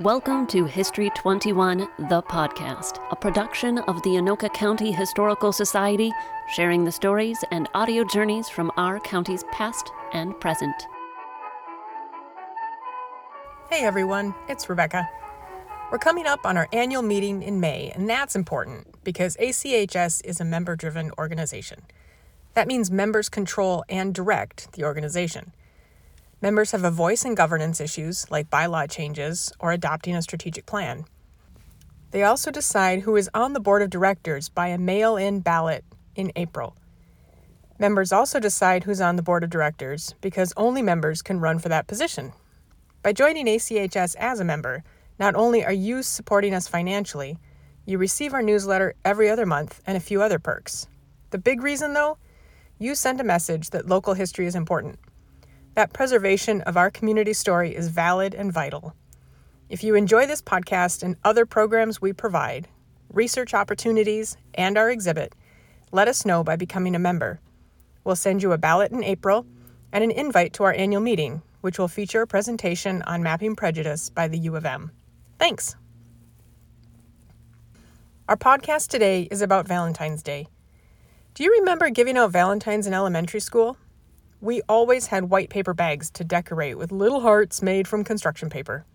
Welcome to History 21, the podcast, a production of the Anoka County Historical Society, sharing the stories and audio journeys from our county's past and present. Hey everyone, it's Rebecca. We're coming up on our annual meeting in May, and that's important because ACHS is a member driven organization. That means members control and direct the organization. Members have a voice in governance issues like bylaw changes or adopting a strategic plan. They also decide who is on the board of directors by a mail in ballot in April. Members also decide who's on the board of directors because only members can run for that position. By joining ACHS as a member, not only are you supporting us financially, you receive our newsletter every other month and a few other perks. The big reason, though, you send a message that local history is important. That preservation of our community story is valid and vital. If you enjoy this podcast and other programs we provide, research opportunities, and our exhibit, let us know by becoming a member. We'll send you a ballot in April and an invite to our annual meeting, which will feature a presentation on mapping prejudice by the U of M. Thanks. Our podcast today is about Valentine's Day. Do you remember giving out Valentines in elementary school? We always had white paper bags to decorate with little hearts made from construction paper.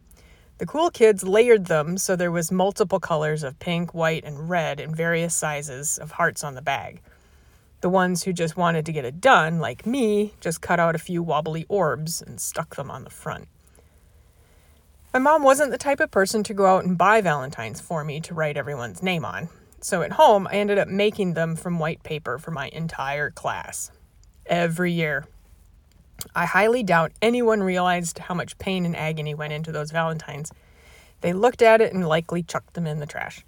The cool kids layered them so there was multiple colors of pink, white, and red in various sizes of hearts on the bag. The ones who just wanted to get it done, like me, just cut out a few wobbly orbs and stuck them on the front. My mom wasn't the type of person to go out and buy Valentines for me to write everyone's name on. So at home, I ended up making them from white paper for my entire class. Every year, I highly doubt anyone realized how much pain and agony went into those Valentines. They looked at it and likely chucked them in the trash.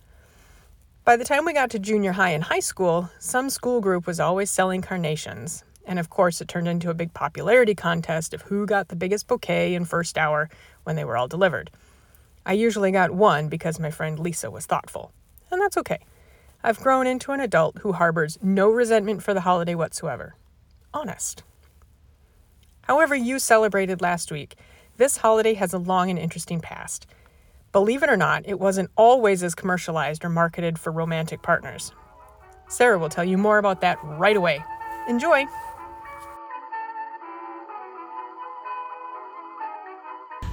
By the time we got to junior high and high school, some school group was always selling carnations. And of course, it turned into a big popularity contest of who got the biggest bouquet in first hour when they were all delivered. I usually got one because my friend Lisa was thoughtful. And that's okay. I've grown into an adult who harbors no resentment for the holiday whatsoever. Honest. However, you celebrated last week, this holiday has a long and interesting past. Believe it or not, it wasn't always as commercialized or marketed for romantic partners. Sarah will tell you more about that right away. Enjoy!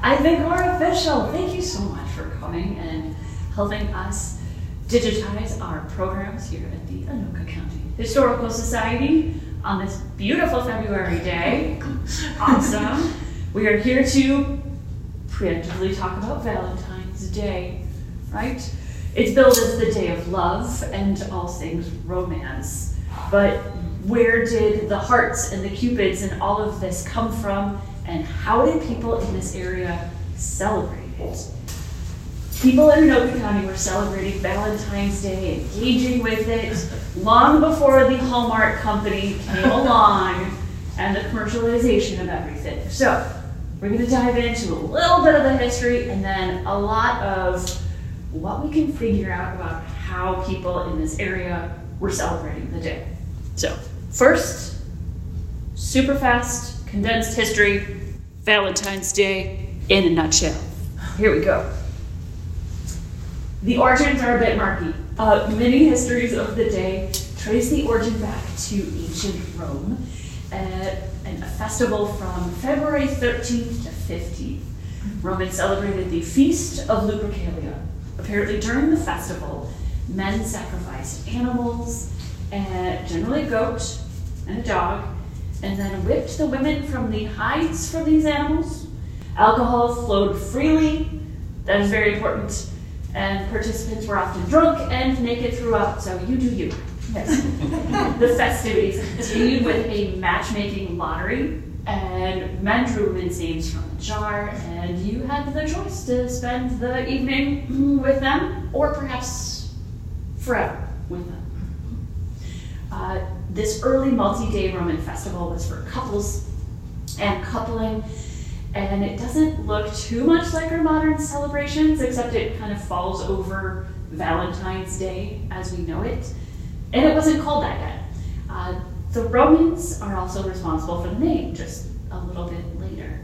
I think we're official. Thank you so much for coming and helping us digitize our programs here at the Anoka County Historical Society on this beautiful February day. awesome. We are here to preemptively talk about Valentine's Day, right? It's billed as the day of love and all things romance. But where did the hearts and the cupids and all of this come from? And how did people in this area celebrate it? People in Anoka County were celebrating Valentine's Day, engaging with it, long before the Hallmark Company came along and the commercialization of everything. So, we're going to dive into a little bit of the history and then a lot of what we can figure out about how people in this area were celebrating the day. So, first, super fast, condensed history, Valentine's Day in a nutshell. Here we go. The origins are a bit murky. Uh, many histories of the day trace the origin back to ancient Rome, uh, and a festival from February 13th to 15th. Romans celebrated the Feast of Lupercalia. Apparently, during the festival, men sacrificed animals, uh, generally a goat and a dog, and then whipped the women from the hides from these animals. Alcohol flowed freely. That is very important and participants were often drunk and naked throughout, so you do you. Yes. the festivities continued with a matchmaking lottery, and men drew women's names from a jar, and you had the choice to spend the evening with them, or perhaps forever with them. Uh, this early multi day Roman festival was for couples and coupling and it doesn't look too much like our modern celebrations, except it kind of falls over Valentine's Day as we know it. And it wasn't called that yet. Uh, the Romans are also responsible for the name, just a little bit later.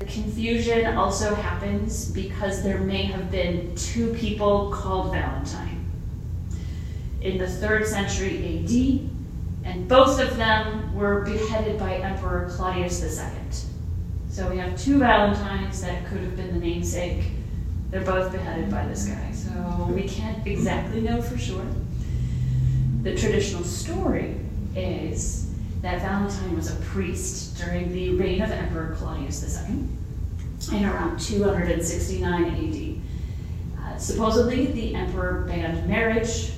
confusion also happens because there may have been two people called Valentine in the third century AD, and both of them were beheaded by Emperor Claudius II. So we have two Valentines that could have been the namesake. They're both beheaded by this guy, so we can't exactly know for sure. The traditional story is that Valentine was a priest during the reign of Emperor Claudius II in around 269 AD. Uh, supposedly, the emperor banned marriage,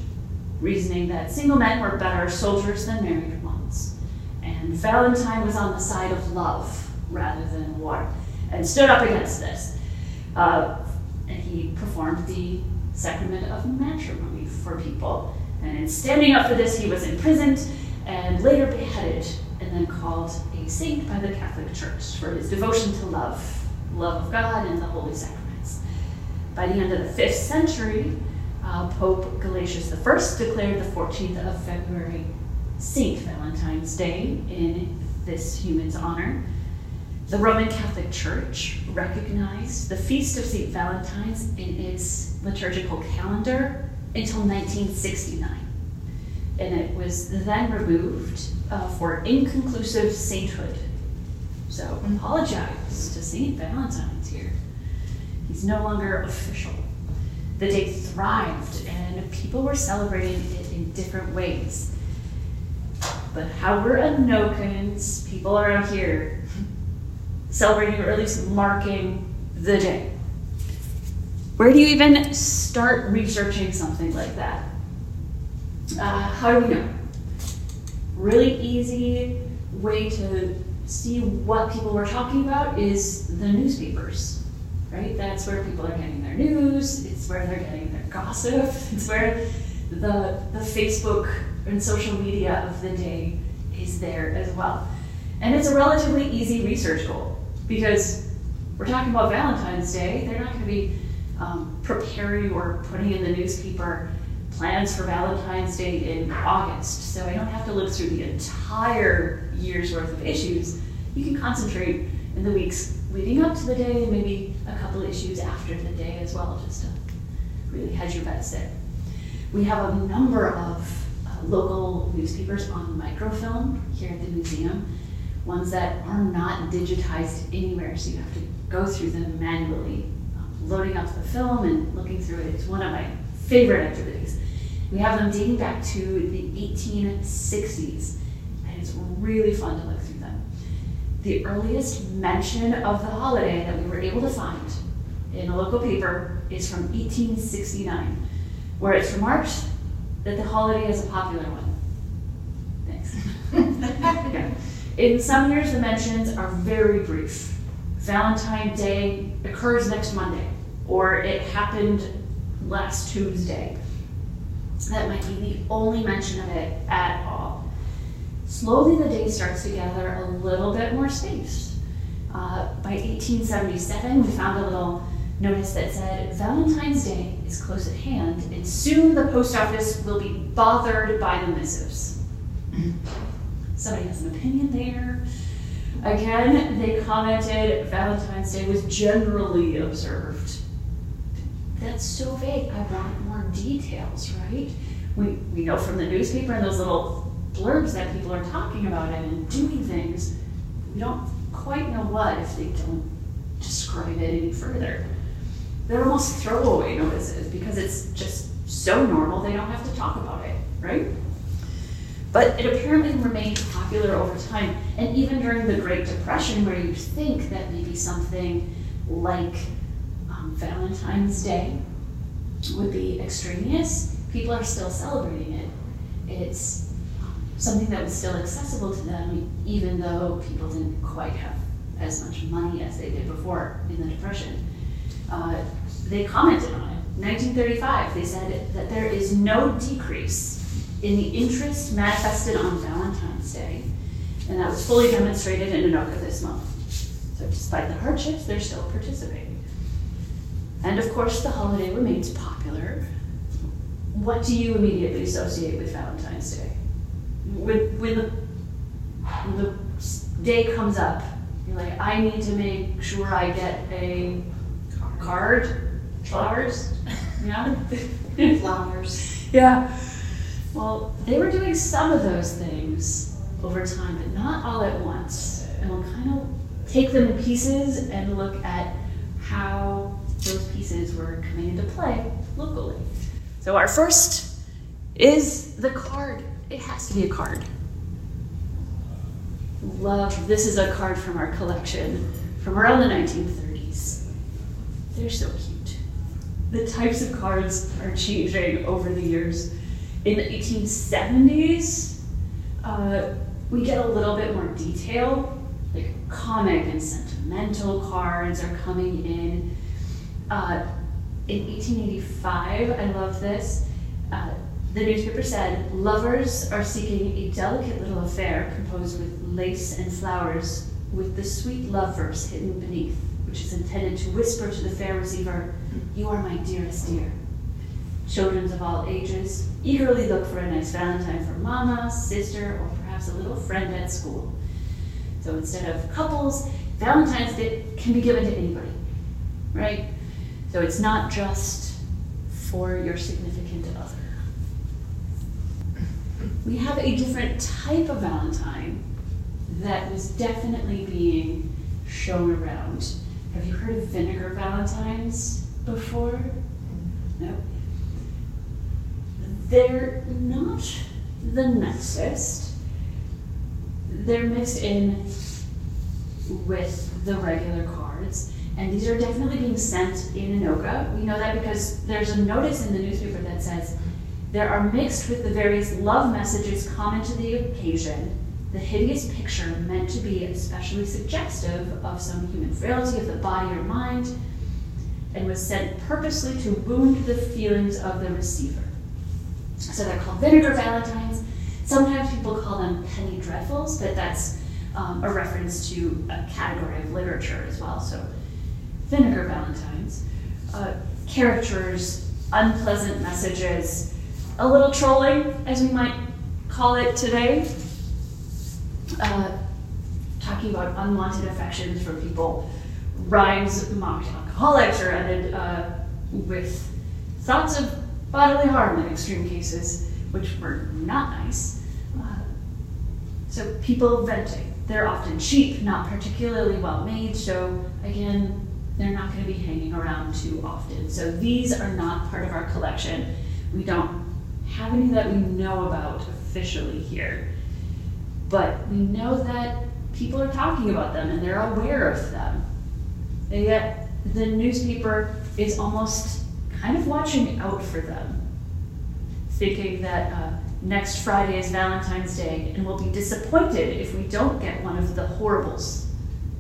reasoning that single men were better soldiers than married ones. And Valentine was on the side of love rather than war and stood up against this. Uh, and he performed the sacrament of matrimony for people. And in standing up for this, he was imprisoned and later beheaded and then called a saint by the Catholic Church for his devotion to love, love of God and the holy sacraments. By the end of the 5th century, uh, Pope Gelasius I declared the 14th of February Saint Valentine's Day in this human's honor. The Roman Catholic Church recognized the Feast of St. Valentine's in its liturgical calendar until 1969 and it was then removed uh, for inconclusive sainthood. So apologize to Saint Valentine's here. He's no longer official. The day thrived, and people were celebrating it in different ways. But how were Anokans, people around here, celebrating or at least marking the day? Where do you even start researching something like that? Uh, how do we know? Really easy way to see what people were talking about is the newspapers, right? That's where people are getting their news, it's where they're getting their gossip, it's where the, the Facebook and social media of the day is there as well. And it's a relatively easy research goal because we're talking about Valentine's Day. They're not going to be um, preparing or putting in the newspaper plans for Valentine's Day in August, so I don't have to look through the entire year's worth of issues. You can concentrate in the weeks leading up to the day and maybe a couple issues after the day as well, just to really hedge your bets there. We have a number of uh, local newspapers on microfilm here at the museum, ones that are not digitized anywhere, so you have to go through them manually. Um, loading up the film and looking through it. it is one of my favorite activities. We have them dating back to the 1860s, and it's really fun to look through them. The earliest mention of the holiday that we were able to find in a local paper is from 1869, where it's remarked that the holiday is a popular one. Thanks. In some years, the mentions are very brief. Valentine's Day occurs next Monday, or it happened last Tuesday. That might be the only mention of it at all. Slowly, the day starts to gather a little bit more space. Uh, by 1877, we found a little notice that said Valentine's Day is close at hand, and soon the post office will be bothered by the missives. Somebody has an opinion there. Again, they commented Valentine's Day was generally observed. That's so vague. I want more details, right? We, we know from the newspaper and those little blurbs that people are talking about it and doing things. We don't quite know what if they don't describe it any further. They're almost throwaway notices because it's just so normal they don't have to talk about it, right? But it apparently remained popular over time, and even during the Great Depression, where you think that maybe something like um, Valentine's Day would be extraneous, people are still celebrating it. It's something that was still accessible to them, even though people didn't quite have as much money as they did before in the Depression. Uh, they commented on it. 1935, they said that there is no decrease in the interest manifested on Valentine's Day, and that was fully demonstrated in Anoka this month. So, despite the hardships, they're still participating. And of course, the holiday remains popular what do you immediately associate with Valentine's Day? When, when, the, when the day comes up, You're like, I need to make sure I get a card, flowers, yeah? flowers. Yeah. Well, they were doing some of those things over time, but not all at once. And we'll kind of take them in pieces and look at how those pieces were coming into play locally. So our first is the card. It has to be a card. Love, this is a card from our collection from around the 1930s. They're so cute. The types of cards are changing over the years. In the 1870s, uh, we get a little bit more detail, like comic and sentimental cards are coming in. Uh, in 1885, I love this. Uh, the newspaper said, Lovers are seeking a delicate little affair composed with lace and flowers, with the sweet love verse hidden beneath, which is intended to whisper to the fair receiver, You are my dearest dear. Children of all ages eagerly look for a nice Valentine for mama, sister, or perhaps a little friend at school. So instead of couples, Valentine's Day can be given to anybody, right? So it's not just for your significant other we have a different type of Valentine that was definitely being shown around. Have you heard of vinegar Valentines before? No. They're not the nicest. They're mixed in with the regular cards. And these are definitely being sent in Anoka. We know that because there's a notice in the newspaper that says there are mixed with the various love messages common to the occasion, the hideous picture meant to be especially suggestive of some human frailty of the body or mind, and was sent purposely to wound the feelings of the receiver. So they're called vinegar valentines. Sometimes people call them penny dreadfuls, but that's um, a reference to a category of literature as well. So vinegar valentines, uh, characters, unpleasant messages, a little trolling, as we might call it today, uh, talking about unwanted affections from people. Rhymes mocked alcoholics or ended uh, with thoughts of bodily harm in extreme cases, which were not nice. Uh, so people venting. They're often cheap, not particularly well made, so again, they're not going to be hanging around too often. So these are not part of our collection. We don't have any that we know about officially here. But we know that people are talking about them and they're aware of them. And yet the newspaper is almost kind of watching out for them, thinking that uh, next Friday is Valentine's Day and we'll be disappointed if we don't get one of the horribles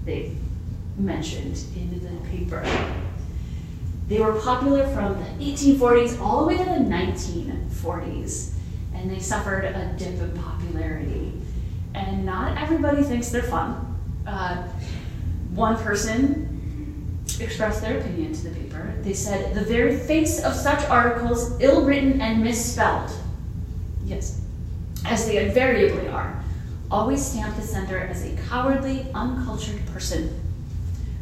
they've mentioned in the paper. They were popular from the 1840s all the way to the 1940s, and they suffered a dip in popularity. And not everybody thinks they're fun. Uh, one person expressed their opinion to the paper. They said, The very face of such articles, ill written and misspelled, yes, as they invariably are, always stamp the sender as a cowardly, uncultured person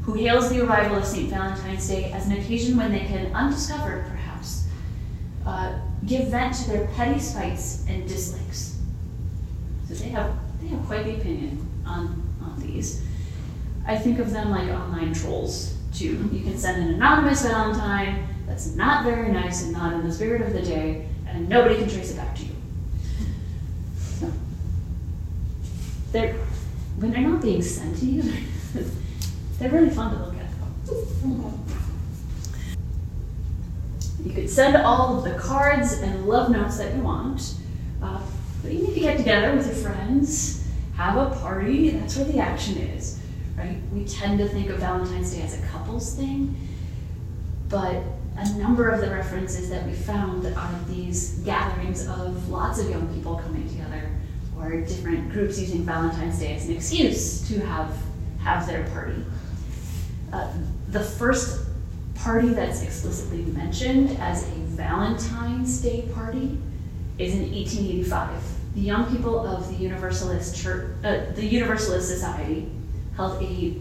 who hails the arrival of St. Valentine's Day as an occasion when they can, undiscovered perhaps, uh, give vent to their petty spites and dislikes. So they have, they have quite the opinion on, on these. I think of them like online trolls, too. You can send an anonymous Valentine that's not very nice and not in the spirit of the day, and nobody can trace it back to you. They're, when they're not being sent to you, They're really fun to look at. You could send all of the cards and love notes that you want, uh, but you need to get together with your friends, have a party. That's where the action is, right? We tend to think of Valentine's Day as a couples thing, but a number of the references that we found are these gatherings of lots of young people coming together, or different groups using Valentine's Day as an excuse to have have their party. Uh, the first party that's explicitly mentioned as a Valentine's Day party is in 1885. The young people of the Universalist Church, uh, the Universalist Society held a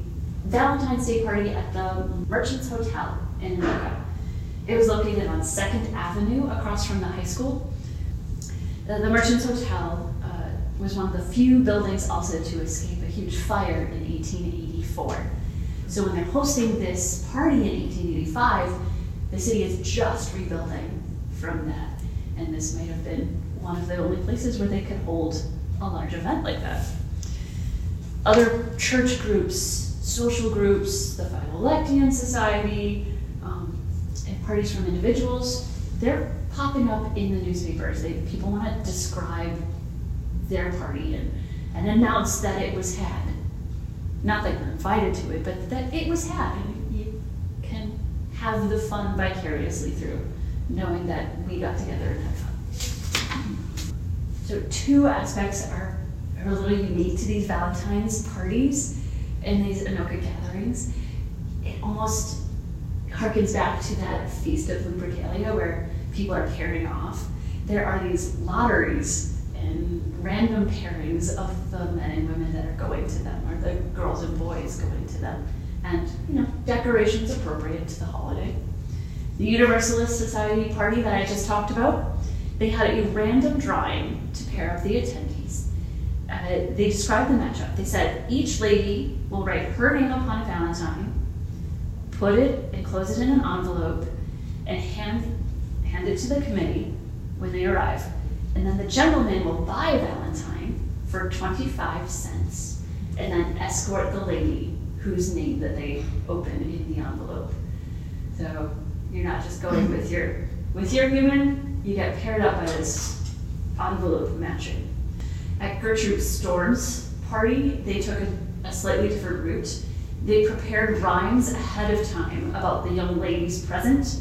Valentine's Day party at the Merchants Hotel in Anoka. It was located on Second Avenue across from the high school. The, the Merchants Hotel uh, was one of the few buildings also to escape a huge fire in 1884. So when they're hosting this party in 1885, the city is just rebuilding from that. And this might have been one of the only places where they could hold a large event like that. Other church groups, social groups, the Philolectian Society, um, and parties from individuals, they're popping up in the newspapers. They, people want to describe their party and, and announce that it was had. Not that you're invited to it, but that it was had. And you can have the fun vicariously through knowing that we got together and had fun. So, two aspects are, are a little unique to these Valentine's parties and these Anoka gatherings. It almost harkens back to that Feast of Lupercalia where people are pairing off. There are these lotteries and random pairings of the men and women that are going to them, or the girls and boys going to them. And, you know, decorations appropriate to the holiday. The Universalist Society party that I just talked about, they had a random drawing to pair up the attendees. Uh, they described the matchup. They said each lady will write her name upon a valentine, put it and close it in an envelope, and hand, hand it to the committee when they arrive. And then the gentleman will buy a valentine for 25 cents and then escort the lady whose name that they open in the envelope. So you're not just going with your with your human, you get paired up by this envelope matching. At Gertrude Storm's party, they took a, a slightly different route. They prepared rhymes ahead of time about the young ladies present,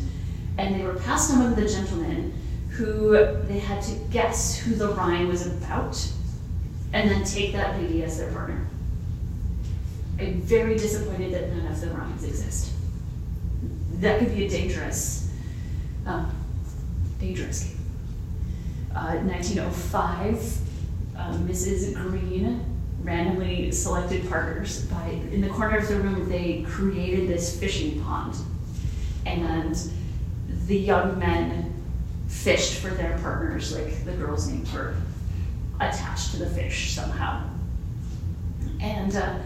and they were passed on to the gentlemen who they had to guess who the rhyme was about and then take that lady as their partner. I'm very disappointed that none of the rhymes exist. That could be a dangerous, um, dangerous game. Uh, 1905, uh, Mrs. Green randomly selected partners by in the corner of the room they created this fishing pond and the young men fished for their partners like the girls names were attached to the fish somehow and uh,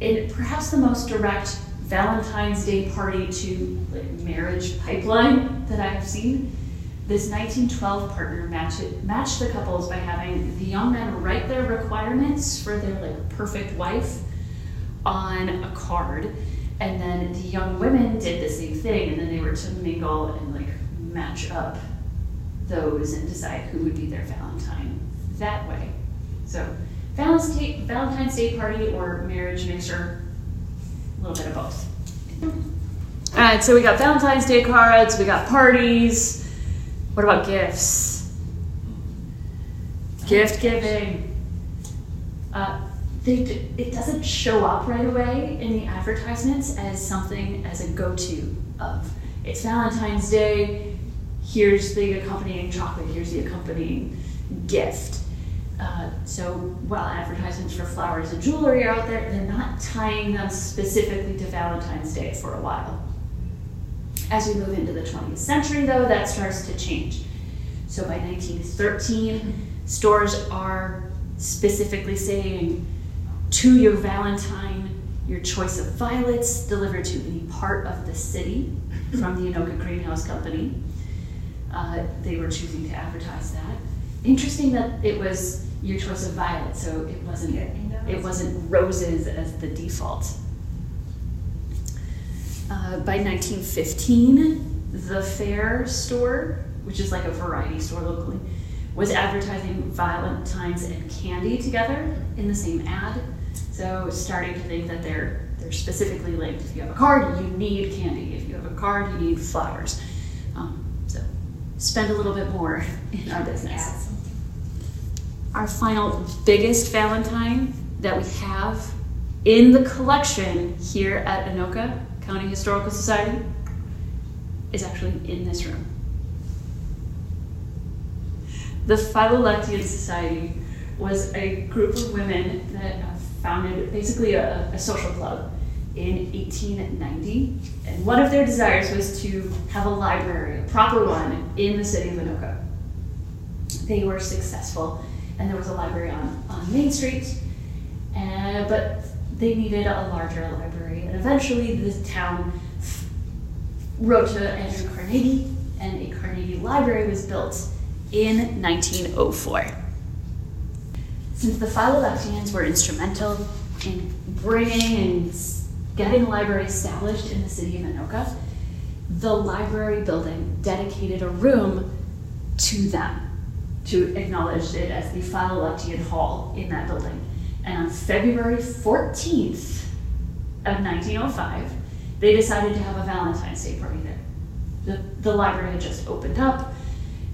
in perhaps the most direct valentine's day party to like, marriage pipeline that i have seen this 1912 partner matched, matched the couples by having the young men write their requirements for their like perfect wife on a card and then the young women did the same thing and then they were to mingle and like match up those and decide who would be their valentine that way. So valentine's day party or marriage mixer a little bit of both. All right so we got valentine's day cards we got parties what about gifts? Gift giving. Uh, they, it doesn't show up right away in the advertisements as something as a go-to of it's Valentine's Day. Here's the accompanying chocolate. Here's the accompanying gift. Uh, so while advertisements for flowers and jewelry are out there, they're not tying them specifically to Valentine's Day for a while. As we move into the 20th century, though, that starts to change. So by 1913, stores are specifically saying to your Valentine, your choice of violets delivered to any part of the city from the Anoka Greenhouse Company. Uh, they were choosing to advertise that. Interesting that it was your choice of violets, so it wasn't it wasn't roses as the default. Uh, by 1915, the Fair store, which is like a variety store locally, was advertising Valentine's and candy together in the same ad. So starting to think that they're they're specifically linked. If you have a card, you need candy. If you have a card, you need flowers. Um, so spend a little bit more in our business. Our final biggest Valentine that we have in the collection here at Anoka County Historical Society is actually in this room. The Philolectian Society was a group of women that founded basically a, a social club in 1890. And one of their desires was to have a library, a proper one, in the city of Anoka. They were successful, and there was a library on, on Main Street, uh, but they needed a larger library. And eventually, the town wrote to Andrew Carnegie, and a Carnegie Library was built in 1904. Since the Philo-Lectians were instrumental in bringing and getting a library established in the city of Anoka, the library building dedicated a room to them to acknowledge it as the Philo-Lectian Hall in that building. And on February 14th of 1905, they decided to have a Valentine's Day party there. The, the library had just opened up,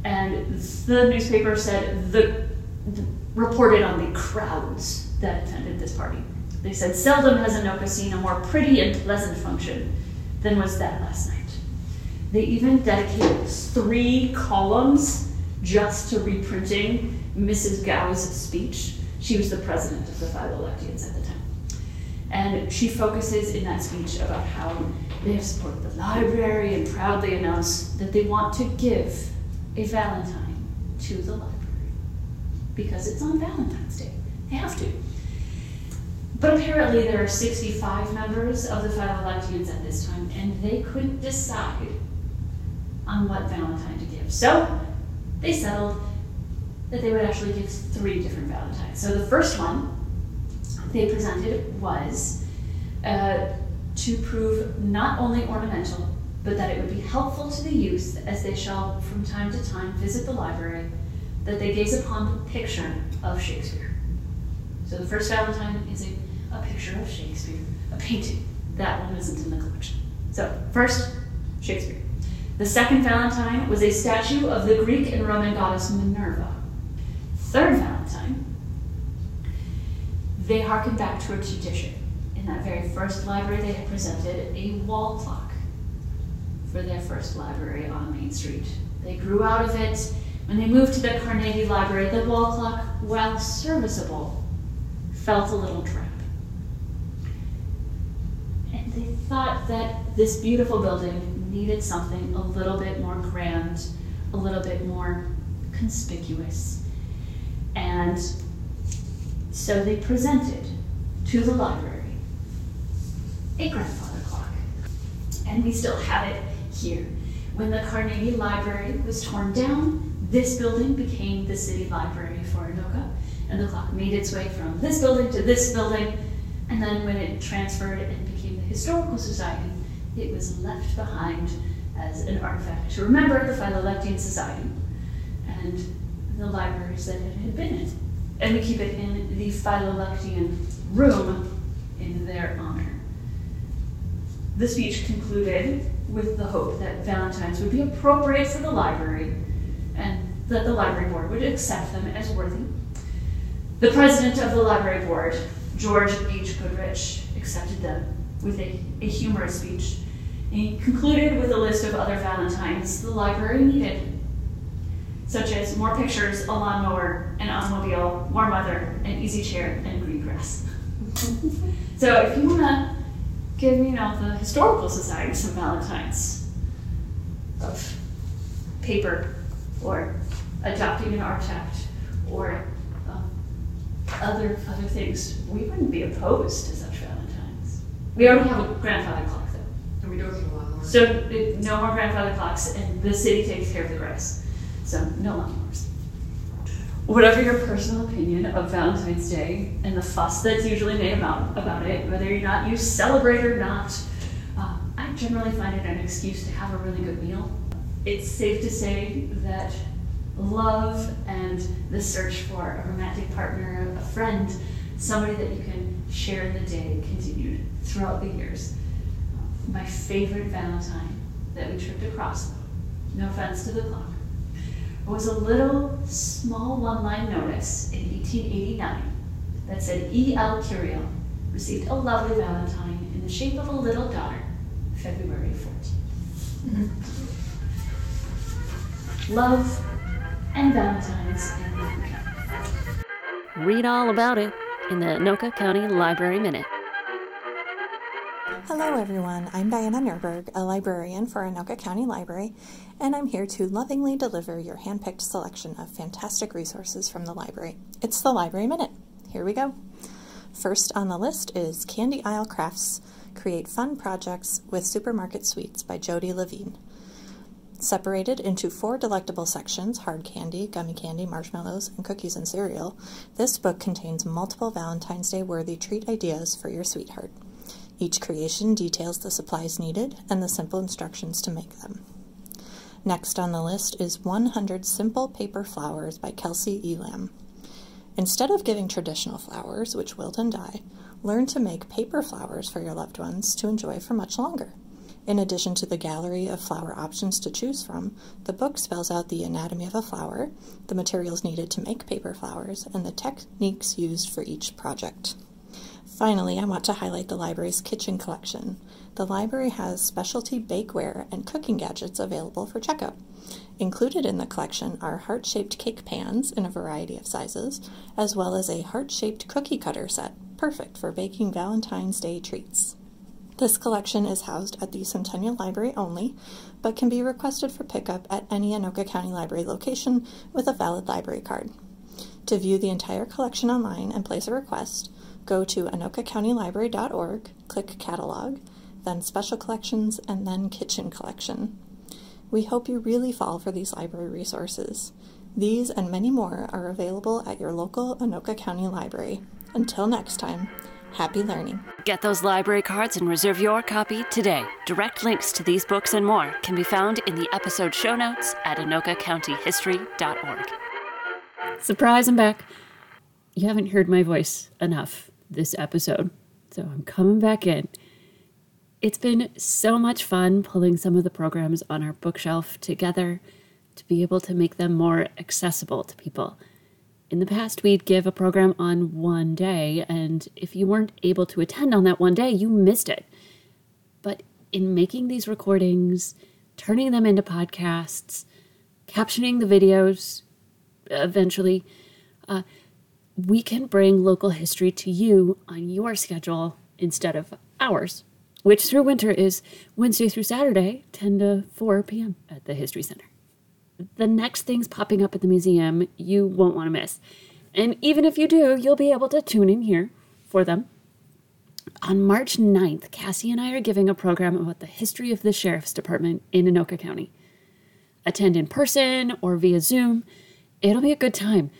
and the newspaper said the, the reported on the crowds that attended this party. They said, Seldom has Anoka seen a more pretty and pleasant function than was that last night. They even dedicated three columns just to reprinting Mrs. Gow's speech. She was the president of the Philo-Lectians at the time. And she focuses in that speech about how they have supported the library and proudly announce that they want to give a Valentine to the library because it's on Valentine's Day. They have to. But apparently, there are 65 members of the Philo-Lectians at this time, and they couldn't decide on what Valentine to give. So they settled that they would actually give three different Valentines. So the first one they presented was uh, to prove not only ornamental, but that it would be helpful to the youth as they shall from time to time visit the library, that they gaze upon the picture of Shakespeare. So the first Valentine is a, a picture of Shakespeare, a painting. That one isn't in the collection. So, first, Shakespeare. The second Valentine was a statue of the Greek and Roman goddess Minerva. Third Valentine, they harkened back to a tradition. In that very first library, they had presented a wall clock for their first library on Main Street. They grew out of it. When they moved to the Carnegie Library, the wall clock, while serviceable, felt a little drab. And they thought that this beautiful building needed something a little bit more grand, a little bit more conspicuous. And so they presented to the library a grandfather clock. And we still have it here. When the Carnegie Library was torn down, this building became the city library for Anoka and the clock made its way from this building to this building, and then when it transferred and became the Historical Society, it was left behind as an artifact to remember the Philo-Lectian Society and the libraries that it had been in. And we keep it in the Philo-Lectian room in their honor. The speech concluded with the hope that Valentines would be appropriate for the library and that the library board would accept them as worthy the president of the library board, George H. Goodrich, accepted them with a, a humorous speech. And he concluded with a list of other valentines the library needed, such as more pictures, a lawnmower, an automobile, more mother, an easy chair, and green grass. so if you want to give, you know, the historical society some valentines of paper or adopting an architect or um, other other things, we wouldn't be opposed to such Valentines. We already have a grandfather clock though. And we don't get a lawnmower. So it, no more grandfather clocks, and the city takes care of the grass. So no lawnmowers. Whatever your personal opinion of Valentine's Day and the fuss that's usually made about about it, whether or not you celebrate or not, uh, I generally find it an excuse to have a really good meal. It's safe to say that love and the search for a romantic partner, a friend, somebody that you can share the day continued throughout the years. My favorite Valentine that we tripped across, no offense to the clock, was a little small one line notice in 1889 that said E.L. Curiel received a lovely Valentine in the shape of a little daughter, February 14th. Mm-hmm. Love and Valentine's Read all about it in the Anoka County Library Minute. Hello, everyone. I'm Diana Nurberg, a librarian for Anoka County Library, and I'm here to lovingly deliver your handpicked selection of fantastic resources from the library. It's the Library Minute. Here we go. First on the list is Candy Aisle Crafts Create Fun Projects with Supermarket Sweets by Jodi Levine. Separated into four delectable sections hard candy, gummy candy, marshmallows, and cookies and cereal, this book contains multiple Valentine's Day worthy treat ideas for your sweetheart. Each creation details the supplies needed and the simple instructions to make them. Next on the list is 100 Simple Paper Flowers by Kelsey Elam. Instead of giving traditional flowers, which wilt and die, learn to make paper flowers for your loved ones to enjoy for much longer. In addition to the gallery of flower options to choose from, the book spells out the anatomy of a flower, the materials needed to make paper flowers, and the techniques used for each project. Finally, I want to highlight the library's kitchen collection. The library has specialty bakeware and cooking gadgets available for checkout. Included in the collection are heart shaped cake pans in a variety of sizes, as well as a heart shaped cookie cutter set, perfect for baking Valentine's Day treats. This collection is housed at the Centennial Library only, but can be requested for pickup at any Anoka County Library location with a valid library card. To view the entire collection online and place a request, go to anokacountylibrary.org, click Catalog, then Special Collections, and then Kitchen Collection. We hope you really fall for these library resources. These and many more are available at your local Anoka County Library. Until next time, happy learning. Get those library cards and reserve your copy today. Direct links to these books and more can be found in the episode show notes at anokacountyhistory.org. Surprise, I'm back. You haven't heard my voice enough this episode, so I'm coming back in. It's been so much fun pulling some of the programs on our bookshelf together to be able to make them more accessible to people. In the past, we'd give a program on one day, and if you weren't able to attend on that one day, you missed it. But in making these recordings, turning them into podcasts, captioning the videos, eventually, uh, we can bring local history to you on your schedule instead of ours, which through winter is Wednesday through Saturday, 10 to 4 p.m. at the History Center. The next things popping up at the museum you won't want to miss. And even if you do, you'll be able to tune in here for them. On March 9th, Cassie and I are giving a program about the history of the Sheriff's Department in Anoka County. Attend in person or via Zoom. It'll be a good time.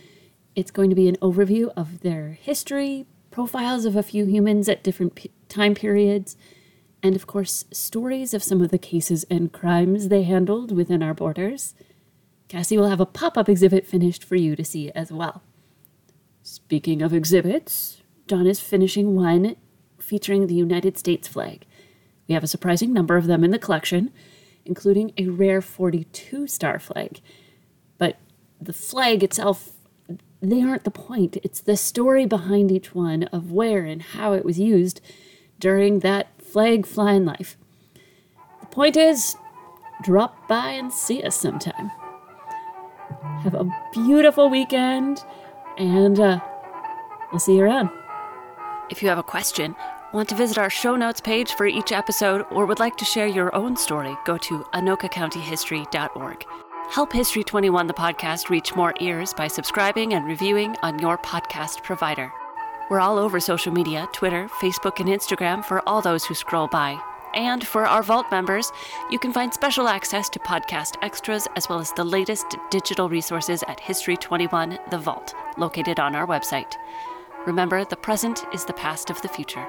It's going to be an overview of their history, profiles of a few humans at different p- time periods, and of course, stories of some of the cases and crimes they handled within our borders. Cassie will have a pop up exhibit finished for you to see as well. Speaking of exhibits, Don is finishing one featuring the United States flag. We have a surprising number of them in the collection, including a rare 42 star flag. But the flag itself they aren't the point. It's the story behind each one of where and how it was used during that flag flying life. The point is, drop by and see us sometime. Have a beautiful weekend, and uh, we'll see you around. If you have a question, want to visit our show notes page for each episode, or would like to share your own story, go to anokacountyhistory.org. Help History 21, the podcast, reach more ears by subscribing and reviewing on your podcast provider. We're all over social media Twitter, Facebook, and Instagram for all those who scroll by. And for our Vault members, you can find special access to podcast extras as well as the latest digital resources at History 21 The Vault, located on our website. Remember, the present is the past of the future.